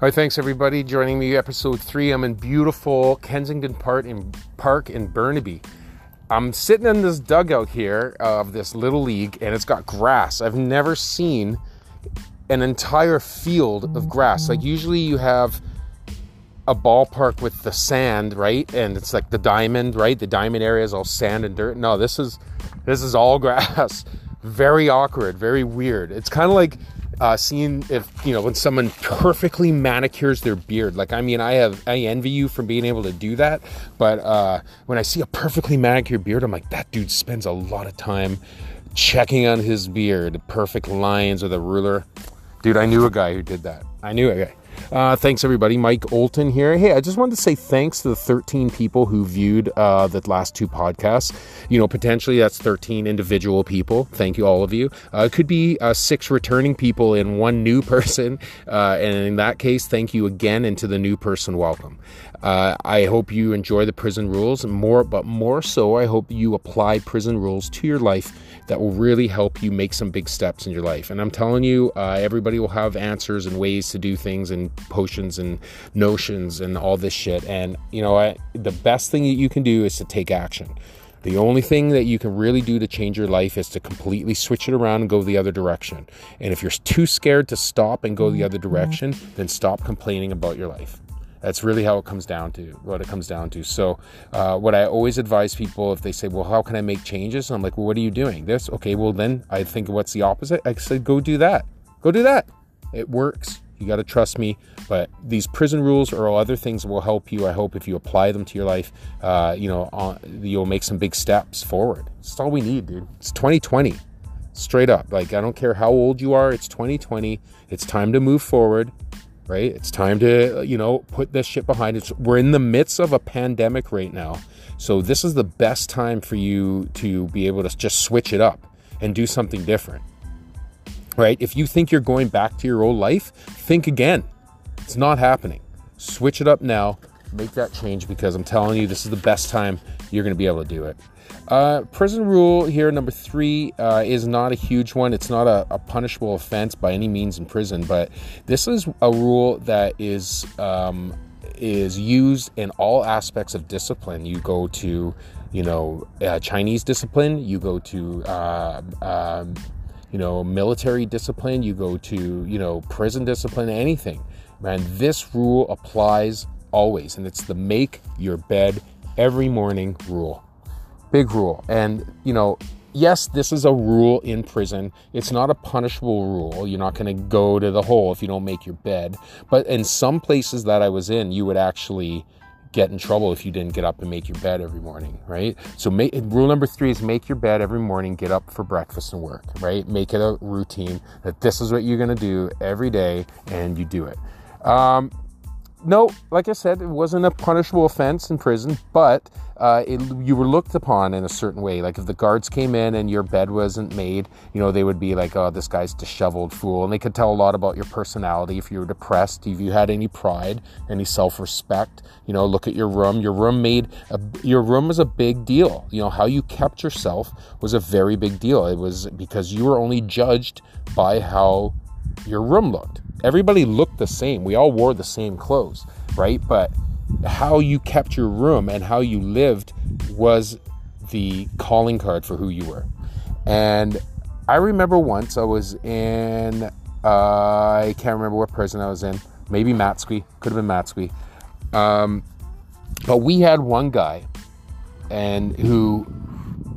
Hi, thanks everybody joining me. Episode three. I'm in beautiful Kensington Park in Park in Burnaby. I'm sitting in this dugout here of this little league, and it's got grass. I've never seen an entire field of grass. Like usually you have a ballpark with the sand, right? And it's like the diamond, right? The diamond area is all sand and dirt. No, this is this is all grass. Very awkward, very weird. It's kind of like uh, seeing if you know when someone perfectly manicures their beard. Like I mean, I have I envy you for being able to do that, but uh, when I see a perfectly manicured beard, I'm like that dude spends a lot of time checking on his beard, perfect lines with a ruler. Dude, I knew a guy who did that. I knew a guy. Uh, thanks, everybody. Mike Olton here. Hey, I just wanted to say thanks to the 13 people who viewed uh, the last two podcasts. You know, potentially that's 13 individual people. Thank you, all of you. Uh, it could be uh, six returning people and one new person. Uh, and in that case, thank you again. And to the new person, welcome. Uh, I hope you enjoy the prison rules more, but more so, I hope you apply prison rules to your life that will really help you make some big steps in your life. And I'm telling you, uh, everybody will have answers and ways to do things and potions and notions and all this shit. And you know, I, the best thing that you can do is to take action. The only thing that you can really do to change your life is to completely switch it around and go the other direction. And if you're too scared to stop and go the other direction, then stop complaining about your life. That's really how it comes down to what it comes down to. So, uh, what I always advise people if they say, "Well, how can I make changes?" I'm like, "Well, what are you doing?" This, okay. Well, then I think what's the opposite? I said, "Go do that. Go do that. It works. You got to trust me." But these prison rules or all other things will help you. I hope if you apply them to your life, uh, you know, uh, you'll make some big steps forward. It's all we need, dude. It's 2020 straight up. Like, I don't care how old you are, it's 2020. It's time to move forward right? It's time to, uh, you know, put this shit behind us. We're in the midst of a pandemic right now. So this is the best time for you to be able to just switch it up and do something different. Right? If you think you're going back to your old life, think again. It's not happening. Switch it up now. Make that change because I'm telling you, this is the best time you're going to be able to do it. Uh, prison rule here, number three, uh, is not a huge one. It's not a, a, punishable offense by any means in prison, but this is a rule that is um, is used in all aspects of discipline. You go to, you know, uh, Chinese discipline. You go to, uh, um, you know, military discipline. You go to, you know, prison discipline. Anything, man. This rule applies always, and it's the make your bed every morning rule big rule. And, you know, yes, this is a rule in prison. It's not a punishable rule. You're not going to go to the hole if you don't make your bed. But in some places that I was in, you would actually get in trouble if you didn't get up and make your bed every morning, right? So make, rule number three is make your bed every morning, get up for breakfast and work, right? Make it a routine that this is what you're going to do every day and you do it. Um, no, like I said, it wasn't a punishable offense in prison, but uh, it, you were looked upon in a certain way. Like if the guards came in and your bed wasn't made, you know, they would be like, "Oh, this guy's disheveled fool," and they could tell a lot about your personality. If you were depressed, if you had any pride, any self-respect, you know, look at your room. Your room made a, your room was a big deal. You know how you kept yourself was a very big deal. It was because you were only judged by how your room looked everybody looked the same. We all wore the same clothes, right? But how you kept your room and how you lived was the calling card for who you were. And I remember once I was in, uh, I can't remember what prison I was in, maybe Matsqui, could have been Matsqui. Um, but we had one guy and who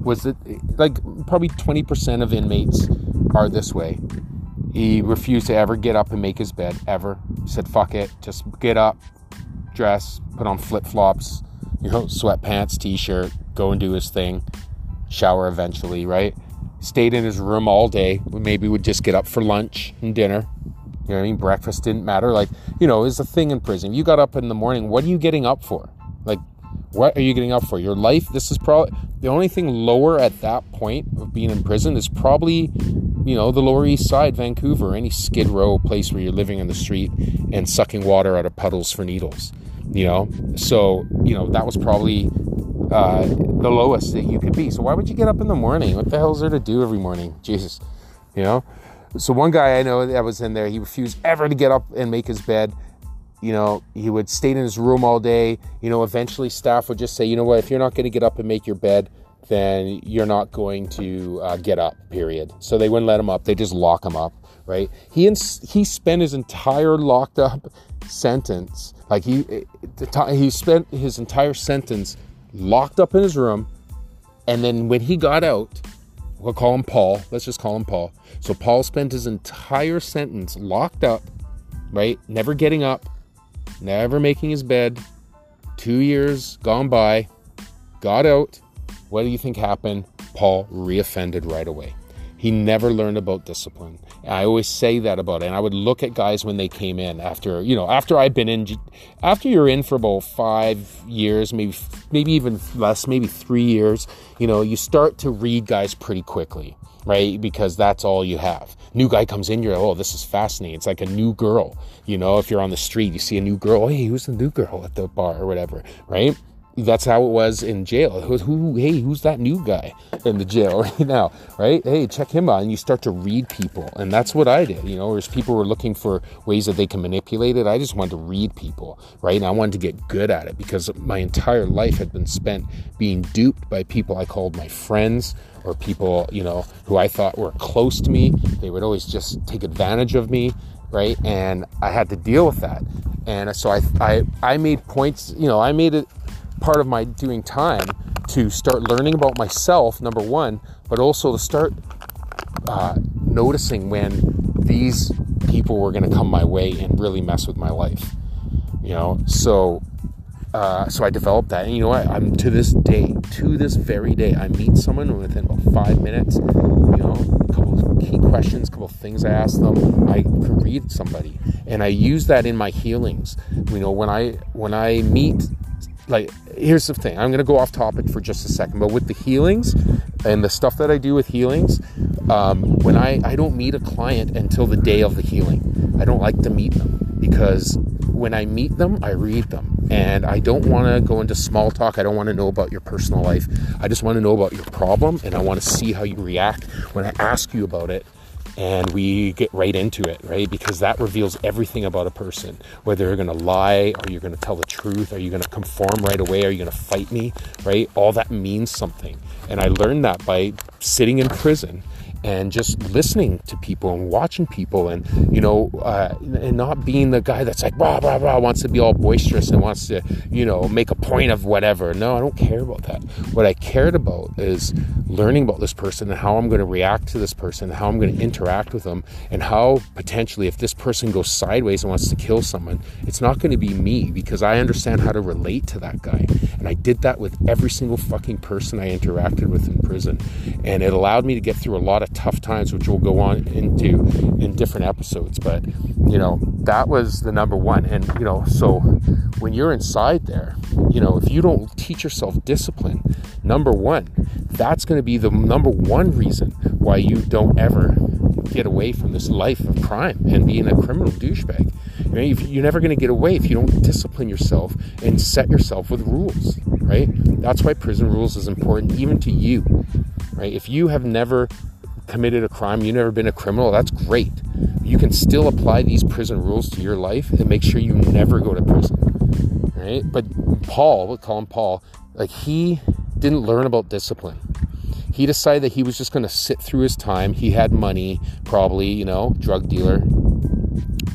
was it like probably 20% of inmates are this way he refused to ever get up and make his bed, ever. He said, fuck it, just get up, dress, put on flip flops, you know, sweatpants, t shirt, go and do his thing, shower eventually, right? Stayed in his room all day. Maybe would just get up for lunch and dinner. You know what I mean? Breakfast didn't matter. Like, you know, is a thing in prison. You got up in the morning, what are you getting up for? Like, what are you getting up for? Your life? This is probably the only thing lower at that point of being in prison is probably you know, the Lower East Side, Vancouver, any skid row place where you're living in the street and sucking water out of puddles for needles, you know? So, you know, that was probably uh, the lowest that you could be. So why would you get up in the morning? What the hell is there to do every morning? Jesus, you know? So one guy I know that was in there, he refused ever to get up and make his bed. You know, he would stay in his room all day. You know, eventually staff would just say, you know what, if you're not going to get up and make your bed, then you're not going to uh, get up, period. So they wouldn't let him up. They just lock him up, right? He, ins- he spent his entire locked up sentence, like he, he spent his entire sentence locked up in his room. And then when he got out, we'll call him Paul. Let's just call him Paul. So Paul spent his entire sentence locked up, right? Never getting up, never making his bed. Two years gone by, got out. What do you think happened? Paul reoffended right away. He never learned about discipline. I always say that about it. And I would look at guys when they came in after, you know, after I've been in, after you're in for about five years, maybe, maybe even less, maybe three years, you know, you start to read guys pretty quickly, right? Because that's all you have. New guy comes in, you're like, oh, this is fascinating. It's like a new girl. You know, if you're on the street, you see a new girl, hey, who's the new girl at the bar or whatever, right? That's how it was in jail. Who, hey, who's that new guy in the jail right now, right? Hey, check him out, and you start to read people, and that's what I did. You know, whereas people were looking for ways that they can manipulate it, I just wanted to read people, right? And I wanted to get good at it because my entire life had been spent being duped by people I called my friends or people, you know, who I thought were close to me. They would always just take advantage of me, right? And I had to deal with that. And so I, I, I made points, you know, I made it part of my doing time to start learning about myself, number one, but also to start uh, noticing when these people were going to come my way and really mess with my life. You know, so uh, so I developed that, and you know what? I'm to this day, to this very day, I meet someone within about five minutes. You know, a couple of key questions, a couple things I ask them. I can read somebody, and I use that in my healings. You know, when I when I meet like here's the thing. I'm going to go off topic for just a second but with the healings and the stuff that i do with healings um, when i i don't meet a client until the day of the healing. I don't like to meet them because when i meet them i read them. And i don't want to go into small talk. I don't want to know about your personal life. I just want to know about your problem and i want to see how you react when i ask you about it and we get right into it, right? Because that reveals everything about a person. Whether you're going to lie, or you're going to tell the truth, are you going to conform right away, are you going to fight me, right? All that means something. And I learned that by sitting in prison and just listening to people and watching people and you know uh, and not being the guy that's like blah blah blah wants to be all boisterous and wants to you know make a point of whatever. No i don't care about that. What i cared about is learning about this person and how i'm going to react to this person how i'm going to interact with them and how potentially if this person goes sideways and wants to kill someone it's not going to be me because i understand how to relate to that guy. And i did that with every single fucking person i interacted with in prison. And it allowed me to get through a lot of of tough times, which we'll go on into in different episodes. But, you know, that was the number one. And, you know, so when you're inside there, you know, if you don't teach yourself discipline, number one, that's going to be the number one reason why you don't ever get away from this life of crime and being a criminal douchebag. You you're never going to get away if you don't discipline yourself and set yourself with rules, right? That's why prison rules is important, even to you, right? If you have never committed a crime, you've never been a criminal, that's great. You can still apply these prison rules to your life and make sure you never go to prison. Right? But Paul, we'll call him Paul, like he didn't learn about discipline. He decided that he was just going to sit through his time. He had money, probably, you know, drug dealer,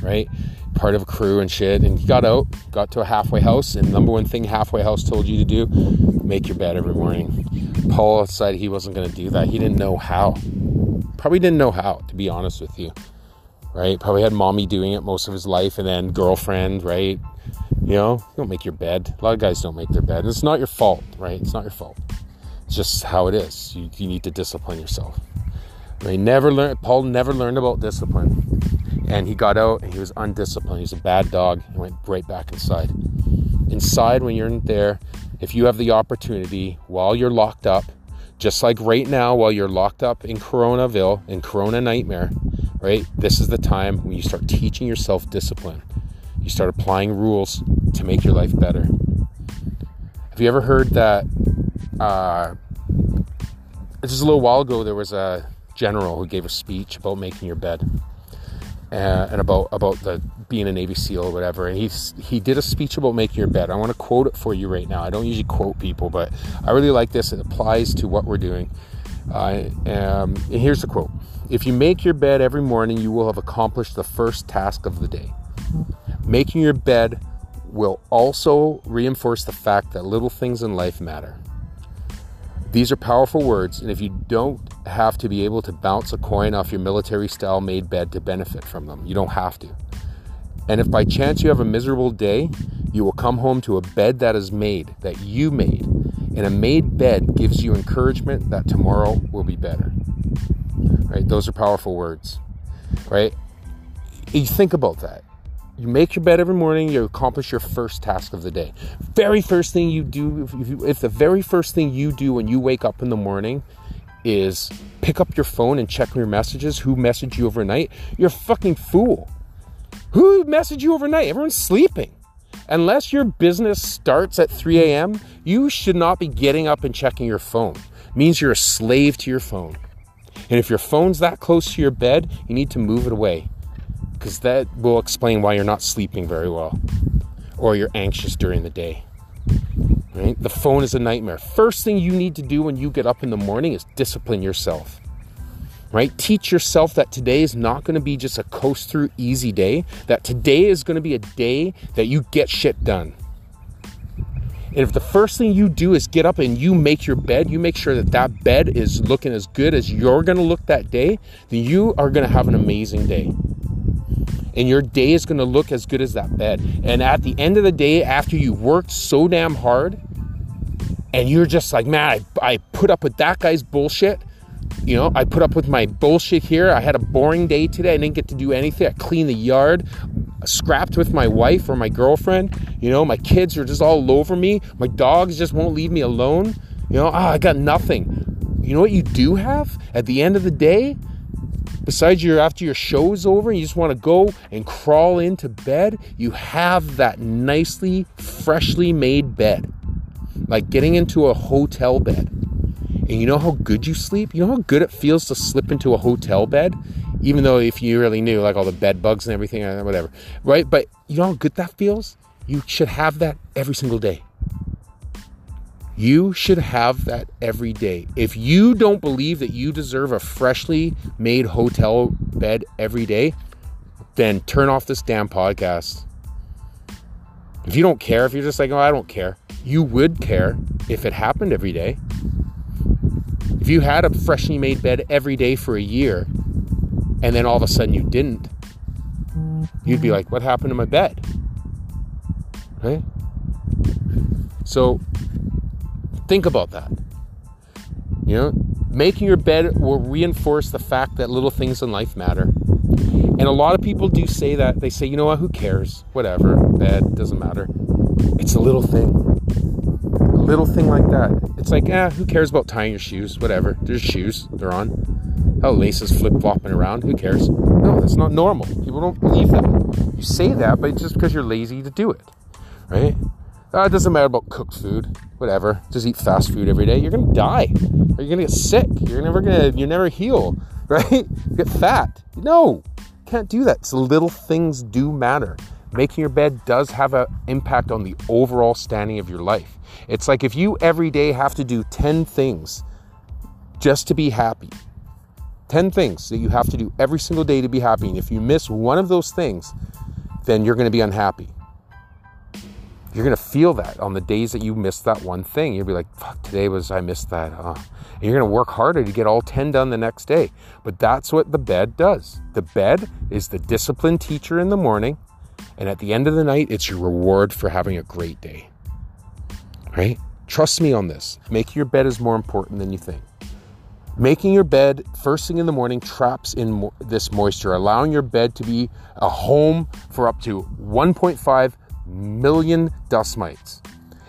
right? Part of a crew and shit. And he got out, got to a halfway house, and number one thing halfway house told you to do, make your bed every morning. Paul said he wasn't going to do that. He didn't know how. Probably didn't know how, to be honest with you. Right? Probably had mommy doing it most of his life and then girlfriend, right? You know, you don't make your bed. A lot of guys don't make their bed. And it's not your fault, right? It's not your fault. It's just how it is. You, you need to discipline yourself. He never learned, Paul never learned about discipline. And he got out and he was undisciplined. He's a bad dog. He went right back inside. Inside, when you're in there, if you have the opportunity while you're locked up, just like right now, while you're locked up in Coronaville, in Corona Nightmare, right? This is the time when you start teaching yourself discipline. You start applying rules to make your life better. Have you ever heard that? Uh, just a little while ago, there was a general who gave a speech about making your bed. Uh, and about about the being a Navy SEAL or whatever. And he's he did a speech about making your bed. I want to quote it for you right now. I don't usually quote people, but I really like this. It applies to what we're doing. Um, and here's the quote: If you make your bed every morning, you will have accomplished the first task of the day. Making your bed will also reinforce the fact that little things in life matter. These are powerful words, and if you don't have to be able to bounce a coin off your military style made bed to benefit from them, you don't have to. And if by chance you have a miserable day, you will come home to a bed that is made, that you made. And a made bed gives you encouragement that tomorrow will be better. Right? Those are powerful words. Right? You think about that. You make your bed every morning, you accomplish your first task of the day. Very first thing you do, if, you, if the very first thing you do when you wake up in the morning is pick up your phone and check your messages, who messaged you overnight, you're a fucking fool. Who messaged you overnight? Everyone's sleeping. Unless your business starts at 3 a.m., you should not be getting up and checking your phone. It means you're a slave to your phone. And if your phone's that close to your bed, you need to move it away because that will explain why you're not sleeping very well or you're anxious during the day. Right? The phone is a nightmare. First thing you need to do when you get up in the morning is discipline yourself. Right? Teach yourself that today is not going to be just a coast through easy day, that today is going to be a day that you get shit done. And if the first thing you do is get up and you make your bed, you make sure that that bed is looking as good as you're going to look that day, then you are going to have an amazing day and your day is going to look as good as that bed. And at the end of the day, after you worked so damn hard, and you're just like, man, I, I put up with that guy's bullshit. You know, I put up with my bullshit here. I had a boring day today. I didn't get to do anything. I cleaned the yard, scrapped with my wife or my girlfriend. You know, my kids are just all over me. My dogs just won't leave me alone. You know, oh, I got nothing. You know what you do have at the end of the day? Besides your after your show is over and you just want to go and crawl into bed, you have that nicely freshly made bed. Like getting into a hotel bed. And you know how good you sleep? You know how good it feels to slip into a hotel bed? Even though if you really knew like all the bed bugs and everything, uh, whatever. Right? But you know how good that feels? You should have that every single day. You should have that every day. If you don't believe that you deserve a freshly made hotel bed every day, then turn off this damn podcast. If you don't care, if you're just like, oh, I don't care, you would care if it happened every day. If you had a freshly made bed every day for a year and then all of a sudden you didn't, you'd be like, what happened to my bed? Right? So Think about that. You know, making your bed will reinforce the fact that little things in life matter. And a lot of people do say that. They say, you know what, who cares? Whatever, bed, doesn't matter. It's a little thing. A little thing like that. It's like, eh, who cares about tying your shoes? Whatever. There's shoes, they're on. How laces flip flopping around, who cares? No, that's not normal. People don't believe that. You say that, but it's just because you're lazy to do it, right? Uh, it doesn't matter about cooked food, whatever. Just eat fast food every day. You're gonna die. Or you're gonna get sick. You're never gonna. You never heal, right? get fat. No, can't do that. So little things do matter. Making your bed does have an impact on the overall standing of your life. It's like if you every day have to do 10 things just to be happy, 10 things that you have to do every single day to be happy. And if you miss one of those things, then you're going to be unhappy. You're gonna feel that on the days that you missed that one thing. You'll be like, "Fuck, today was I missed that." And you're gonna work harder to get all ten done the next day. But that's what the bed does. The bed is the disciplined teacher in the morning, and at the end of the night, it's your reward for having a great day. Right? Trust me on this. Making your bed is more important than you think. Making your bed first thing in the morning traps in mo- this moisture, allowing your bed to be a home for up to 1.5 million dust mites.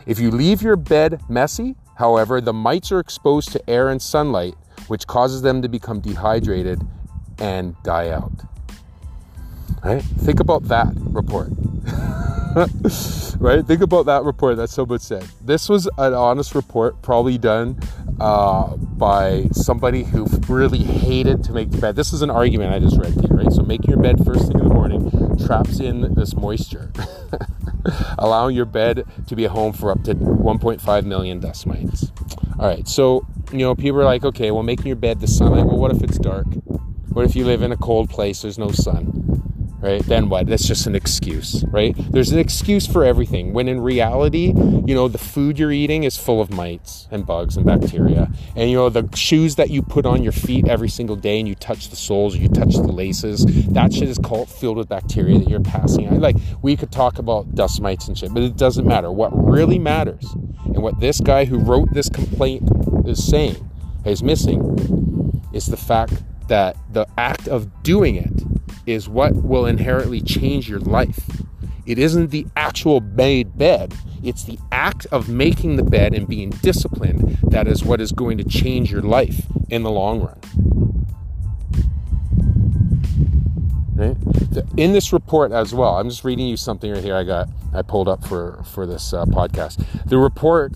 If you leave your bed messy, however, the mites are exposed to air and sunlight, which causes them to become dehydrated and die out. Right? Think about that report. right? Think about that report that someone said. This was an honest report, probably done uh, by somebody who really hated to make the bed. This is an argument I just read to you, right? So making your bed first thing in the morning traps in this moisture, allowing your bed to be a home for up to 1.5 million dust mites. All right, so you know people are like, okay, well, making your bed the sunlight. Well, what if it's dark? What if you live in a cold place? There's no sun right? Then what? That's just an excuse, right? There's an excuse for everything. When in reality, you know, the food you're eating is full of mites and bugs and bacteria. And you know, the shoes that you put on your feet every single day and you touch the soles, you touch the laces, that shit is called filled with bacteria that you're passing. Like we could talk about dust mites and shit, but it doesn't matter. What really matters and what this guy who wrote this complaint is saying is missing is the fact that the act of doing it is what will inherently change your life. It isn't the actual made bed, it's the act of making the bed and being disciplined that is what is going to change your life in the long run. Right? In this report as well, I'm just reading you something right here. I got I pulled up for for this uh, podcast. The report,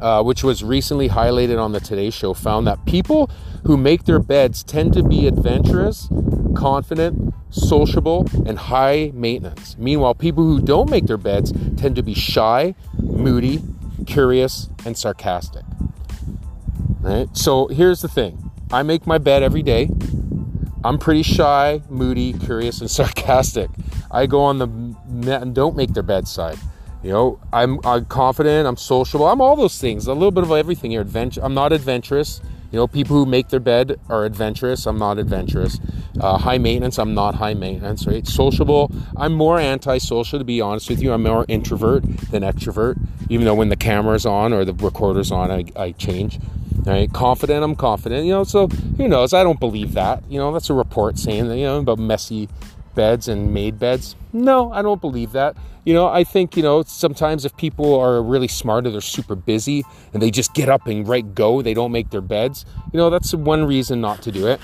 uh, which was recently highlighted on the Today Show, found that people who make their beds tend to be adventurous confident, sociable, and high maintenance. Meanwhile, people who don't make their beds tend to be shy, moody, curious, and sarcastic. Right? So here's the thing I make my bed every day. I'm pretty shy, moody, curious, and sarcastic. I go on the and don't make their bedside. You know, I'm, I'm confident, I'm sociable, I'm all those things, a little bit of everything here. Adventure, I'm not adventurous. You know, people who make their bed are adventurous. I'm not adventurous. Uh, high maintenance. I'm not high maintenance. Right? Sociable. I'm more antisocial to be honest with you. I'm more introvert than extrovert. Even though when the camera's on or the recorder's on, I, I change. Right? Confident. I'm confident. You know. So who knows? I don't believe that. You know, that's a report saying that you know about messy beds and made beds. No, I don't believe that. You know, I think, you know, sometimes if people are really smart or they're super busy and they just get up and right go, they don't make their beds, you know, that's one reason not to do it.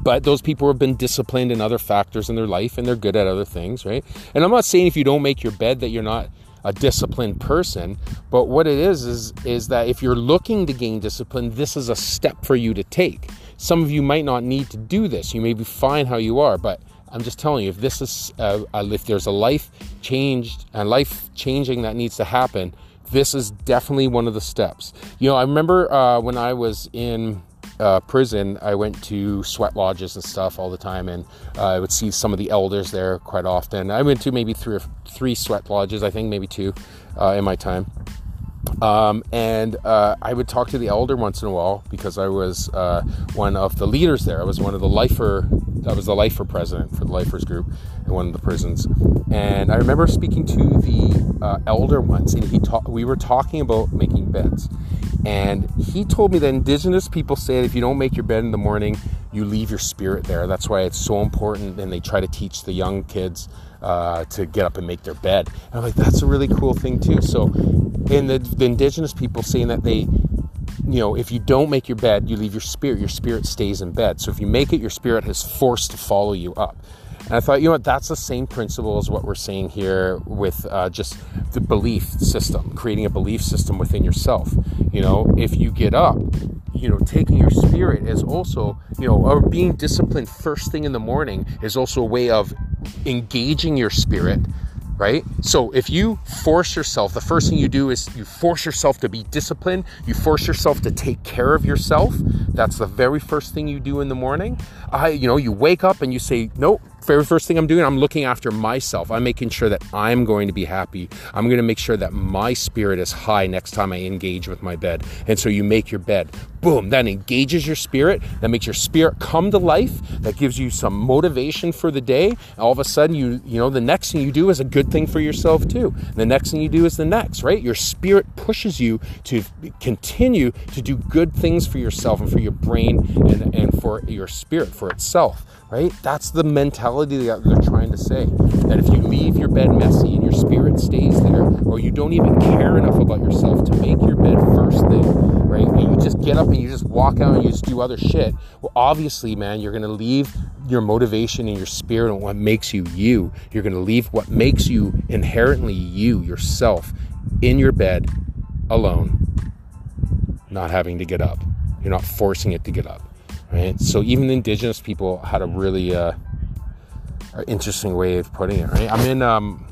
But those people have been disciplined in other factors in their life and they're good at other things, right? And I'm not saying if you don't make your bed that you're not a disciplined person but what it is is is that if you're looking to gain discipline this is a step for you to take some of you might not need to do this you may be fine how you are but I'm just telling you, if this is, uh, if there's a life changed and life changing that needs to happen, this is definitely one of the steps. You know, I remember uh, when I was in uh, prison, I went to sweat lodges and stuff all the time, and uh, I would see some of the elders there quite often. I went to maybe three or three sweat lodges, I think maybe two, uh, in my time. Um, and uh, I would talk to the elder once in a while because I was uh, one of the leaders there. I was one of the lifer. I was the lifer president for the lifers group in one of the prisons. And I remember speaking to the uh, elder once, and he ta- we were talking about making beds. And he told me that indigenous people say that if you don't make your bed in the morning, you leave your spirit there. That's why it's so important. And they try to teach the young kids uh, to get up and make their bed. And I'm like, that's a really cool thing too. So, and the, the indigenous people saying that they, you know, if you don't make your bed, you leave your spirit. Your spirit stays in bed. So if you make it, your spirit is forced to follow you up. And I thought, you know what, that's the same principle as what we're seeing here with uh, just the belief system, creating a belief system within yourself. You know, if you get up, you know, taking your spirit is also, you know, or being disciplined first thing in the morning is also a way of engaging your spirit right? So if you force yourself, the first thing you do is you force yourself to be disciplined, you force yourself to take care of yourself. That's the very first thing you do in the morning. I, you know, you wake up and you say, "Nope, very first thing I'm doing, I'm looking after myself. I'm making sure that I'm going to be happy. I'm going to make sure that my spirit is high next time I engage with my bed. And so you make your bed. Boom, that engages your spirit. That makes your spirit come to life. That gives you some motivation for the day. All of a sudden, you you know the next thing you do is a good thing for yourself too. The next thing you do is the next, right? Your spirit pushes you to continue to do good things for yourself and for your brain and, and for your spirit for itself right? That's the mentality that they're trying to say. That if you leave your bed messy and your spirit stays there, or you don't even care enough about yourself to make your bed first thing, right? And you just get up and you just walk out and you just do other shit. Well, obviously, man, you're gonna leave your motivation and your spirit and what makes you you. You're to leave what makes you inherently you, yourself, in your bed alone, not having to get up. You're not forcing it to get up, right? So even the indigenous people had a really uh, interesting way of putting it, right? I'm in um,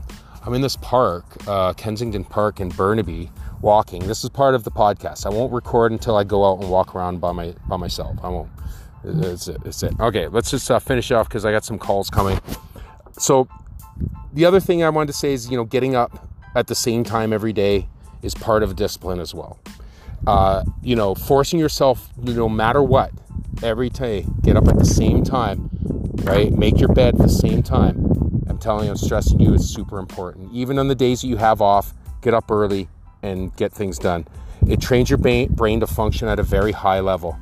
I'm in this park, uh, Kensington Park in Burnaby, walking. This is part of the podcast. I won't record until I go out and walk around by my by myself. I won't. It's it. It's it. Okay, let's just uh, finish off because I got some calls coming. So the other thing I wanted to say is, you know, getting up at the same time every day is part of discipline as well. Uh, you know, forcing yourself, no matter what, every day, get up at the same time, right? Make your bed at the same time. I'm telling you, I'm stressing you, it's super important. Even on the days that you have off, get up early and get things done. It trains your brain to function at a very high level,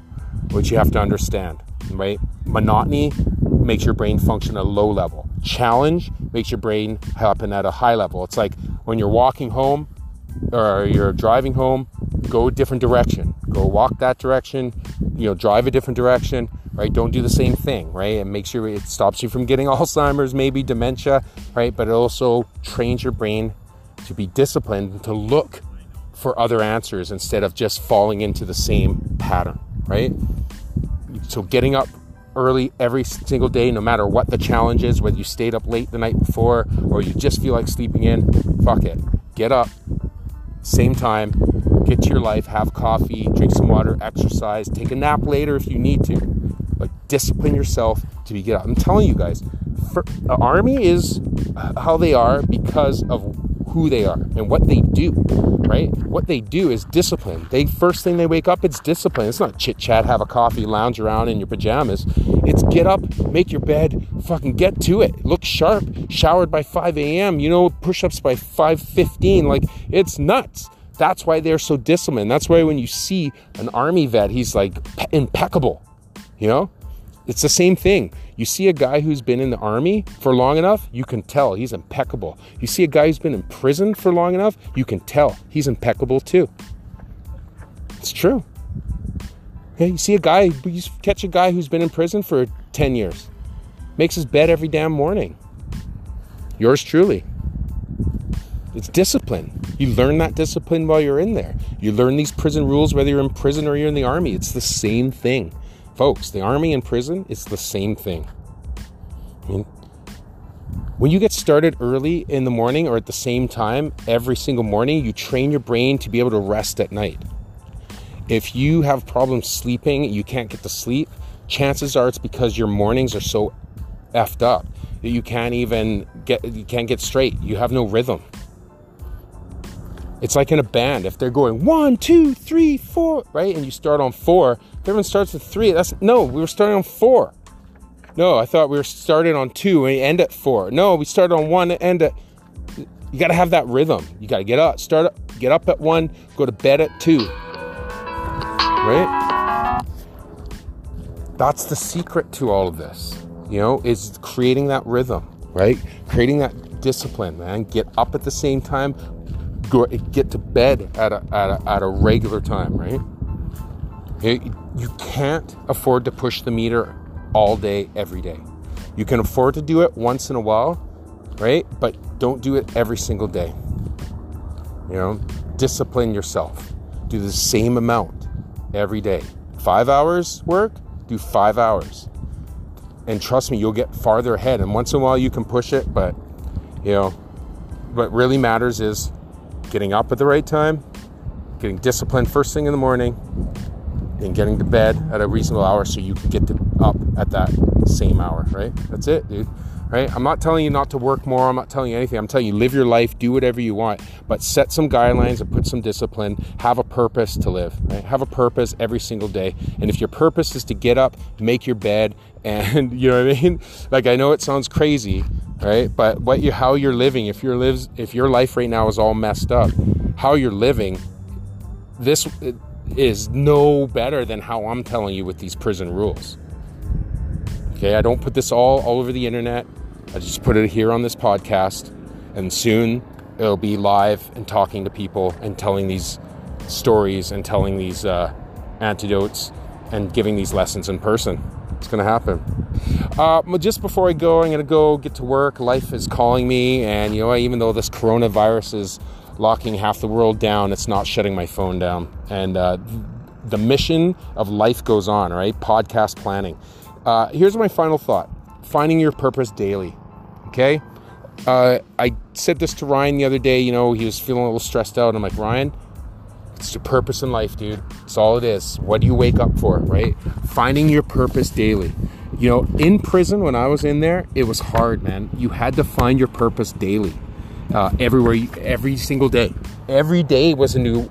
which you have to understand, right? Monotony makes your brain function at a low level. Challenge makes your brain happen at a high level. It's like when you're walking home or you're driving home, go a different direction. Go walk that direction, you know, drive a different direction, right? Don't do the same thing, right? It makes you, it stops you from getting Alzheimer's, maybe dementia, right? But it also trains your brain to be disciplined to look for other answers instead of just falling into the same pattern, right? So getting up early every single day, no matter what the challenge is, whether you stayed up late the night before or you just feel like sleeping in, fuck it. Get up, same time, get to your life, have coffee, drink some water, exercise, take a nap later if you need to. But discipline yourself to be get up. I'm telling you guys, for, the army is how they are because of who they are and what they do, right? What they do is discipline. They first thing they wake up, it's discipline. It's not chit chat, have a coffee, lounge around in your pajamas. It's get up, make your bed, fucking get to it. Look sharp, showered by 5 a.m. You know, push-ups by 5:15. Like it's nuts. That's why they're so disciplined. That's why when you see an army vet, he's like impeccable. You know, it's the same thing. You see a guy who's been in the army for long enough, you can tell he's impeccable. You see a guy who's been in prison for long enough, you can tell he's impeccable too. It's true. You see a guy, you catch a guy who's been in prison for 10 years, makes his bed every damn morning. Yours truly. It's discipline. You learn that discipline while you're in there. You learn these prison rules whether you're in prison or you're in the army. It's the same thing. Folks, the army and prison, it's the same thing. I mean, when you get started early in the morning or at the same time every single morning, you train your brain to be able to rest at night. If you have problems sleeping, you can't get to sleep, chances are it's because your mornings are so effed up that you can't even get you can't get straight. You have no rhythm. It's like in a band. If they're going one, two, three, four, right, and you start on four, everyone starts at three. That's no, we were starting on four. No, I thought we were starting on two and end at four. No, we started on one and end at. You got to have that rhythm. You got to get up, start up, get up at one, go to bed at two. Right? That's the secret to all of this. You know, is creating that rhythm, right? Creating that discipline, man. Get up at the same time, go get to bed at a, at a, at a regular time, right? You can't afford to push the meter all day, every day. You can afford to do it once in a while, right? But don't do it every single day. You know, discipline yourself. Do the same amount every day. Five hours work, do five hours. And trust me, you'll get farther ahead. And once in a while you can push it, but you know, what really matters is getting up at the right time, getting disciplined first thing in the morning, and getting to bed at a reasonable hour so you can get to, up at that same hour, right? That's it, dude. Right? I'm not telling you not to work more. I'm not telling you anything. I'm telling you live your life, do whatever you want, but set some guidelines and put some discipline. Have a purpose to live, right? Have a purpose every single day. And if your purpose is to get up, make your bed, and you know what I mean? Like I know it sounds crazy, right? But what you how you're living, if your lives if your life right now is all messed up, how you're living, this is no better than how I'm telling you with these prison rules. Okay, I don't put this all all over the internet. I just put it here on this podcast, and soon it'll be live and talking to people and telling these stories and telling these uh, antidotes and giving these lessons in person. It's going to happen. Uh, just before I go, I'm going to go get to work. Life is calling me, and you know, even though this coronavirus is locking half the world down, it's not shutting my phone down. And uh, the mission of life goes on, right? Podcast planning. Uh, here's my final thought finding your purpose daily. Okay? Uh, I said this to Ryan the other day. You know, he was feeling a little stressed out. I'm like, Ryan, it's your purpose in life, dude. It's all it is. What do you wake up for, right? Finding your purpose daily. You know, in prison, when I was in there, it was hard, man. You had to find your purpose daily. Uh, everywhere, every single day. Every day was a new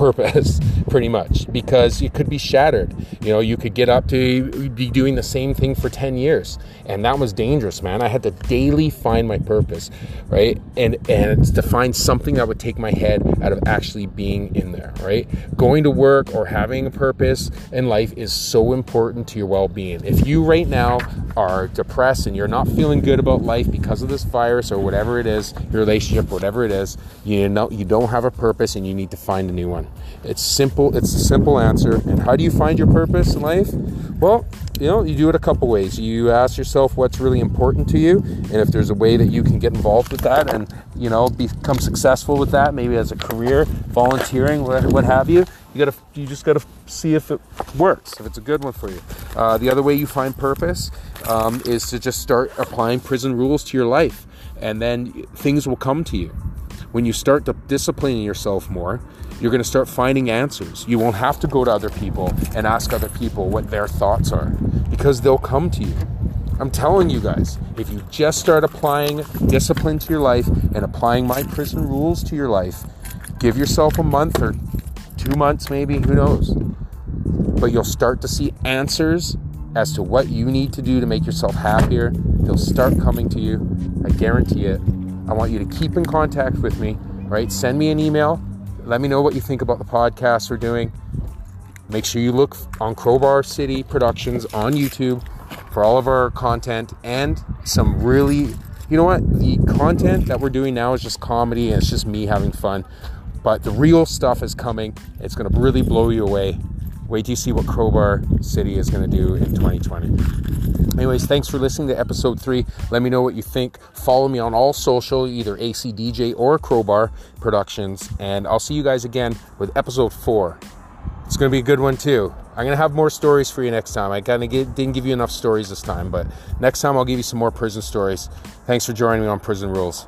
purpose pretty much because it could be shattered. You know you could get up to be doing the same thing for 10 years. And that was dangerous man. I had to daily find my purpose right? And and to find something that would take my head out of actually being in there right? Going to work or having a purpose in life is so important to your well-being. If you right now are depressed and you're not feeling good about life because of this virus or whatever it is your relationship whatever it is you know you don't have a purpose and you need to find a new one it's simple. It's a simple answer. And how do you find your purpose in life? Well, you know, you do it a couple ways. You ask yourself what's really important to you, and if there's a way that you can get involved with that and you know become successful with that, maybe as a career, volunteering, what, have you. You gotta, you just gotta see if it works, if it's a good one for you. Uh, the other way you find purpose um, is to just start applying prison rules to your life, and then things will come to you when you start disciplining yourself more, you're going to start finding answers. You won't have to go to other people and ask other people what their thoughts are because they'll come to you. I'm telling you guys, if you just start applying discipline to your life and applying my prison rules to your life, give yourself a month or two months, maybe, who knows. But you'll start to see answers as to what you need to do to make yourself happier. They'll start coming to you. I guarantee it. I want you to keep in contact with me, right? Send me an email. Let me know what you think about the podcast we're doing. Make sure you look on Crowbar City Productions on YouTube for all of our content and some really, you know what? The content that we're doing now is just comedy and it's just me having fun. But the real stuff is coming. It's going to really blow you away. Wait till you see what Crowbar City is going to do in 2020. Anyways, thanks for listening to episode three. Let me know what you think. Follow me on all social, either ACDJ or Crowbar Productions. And I'll see you guys again with episode four. It's going to be a good one too. I'm going to have more stories for you next time. I kind of didn't give you enough stories this time, but next time I'll give you some more prison stories. Thanks for joining me on Prison Rules.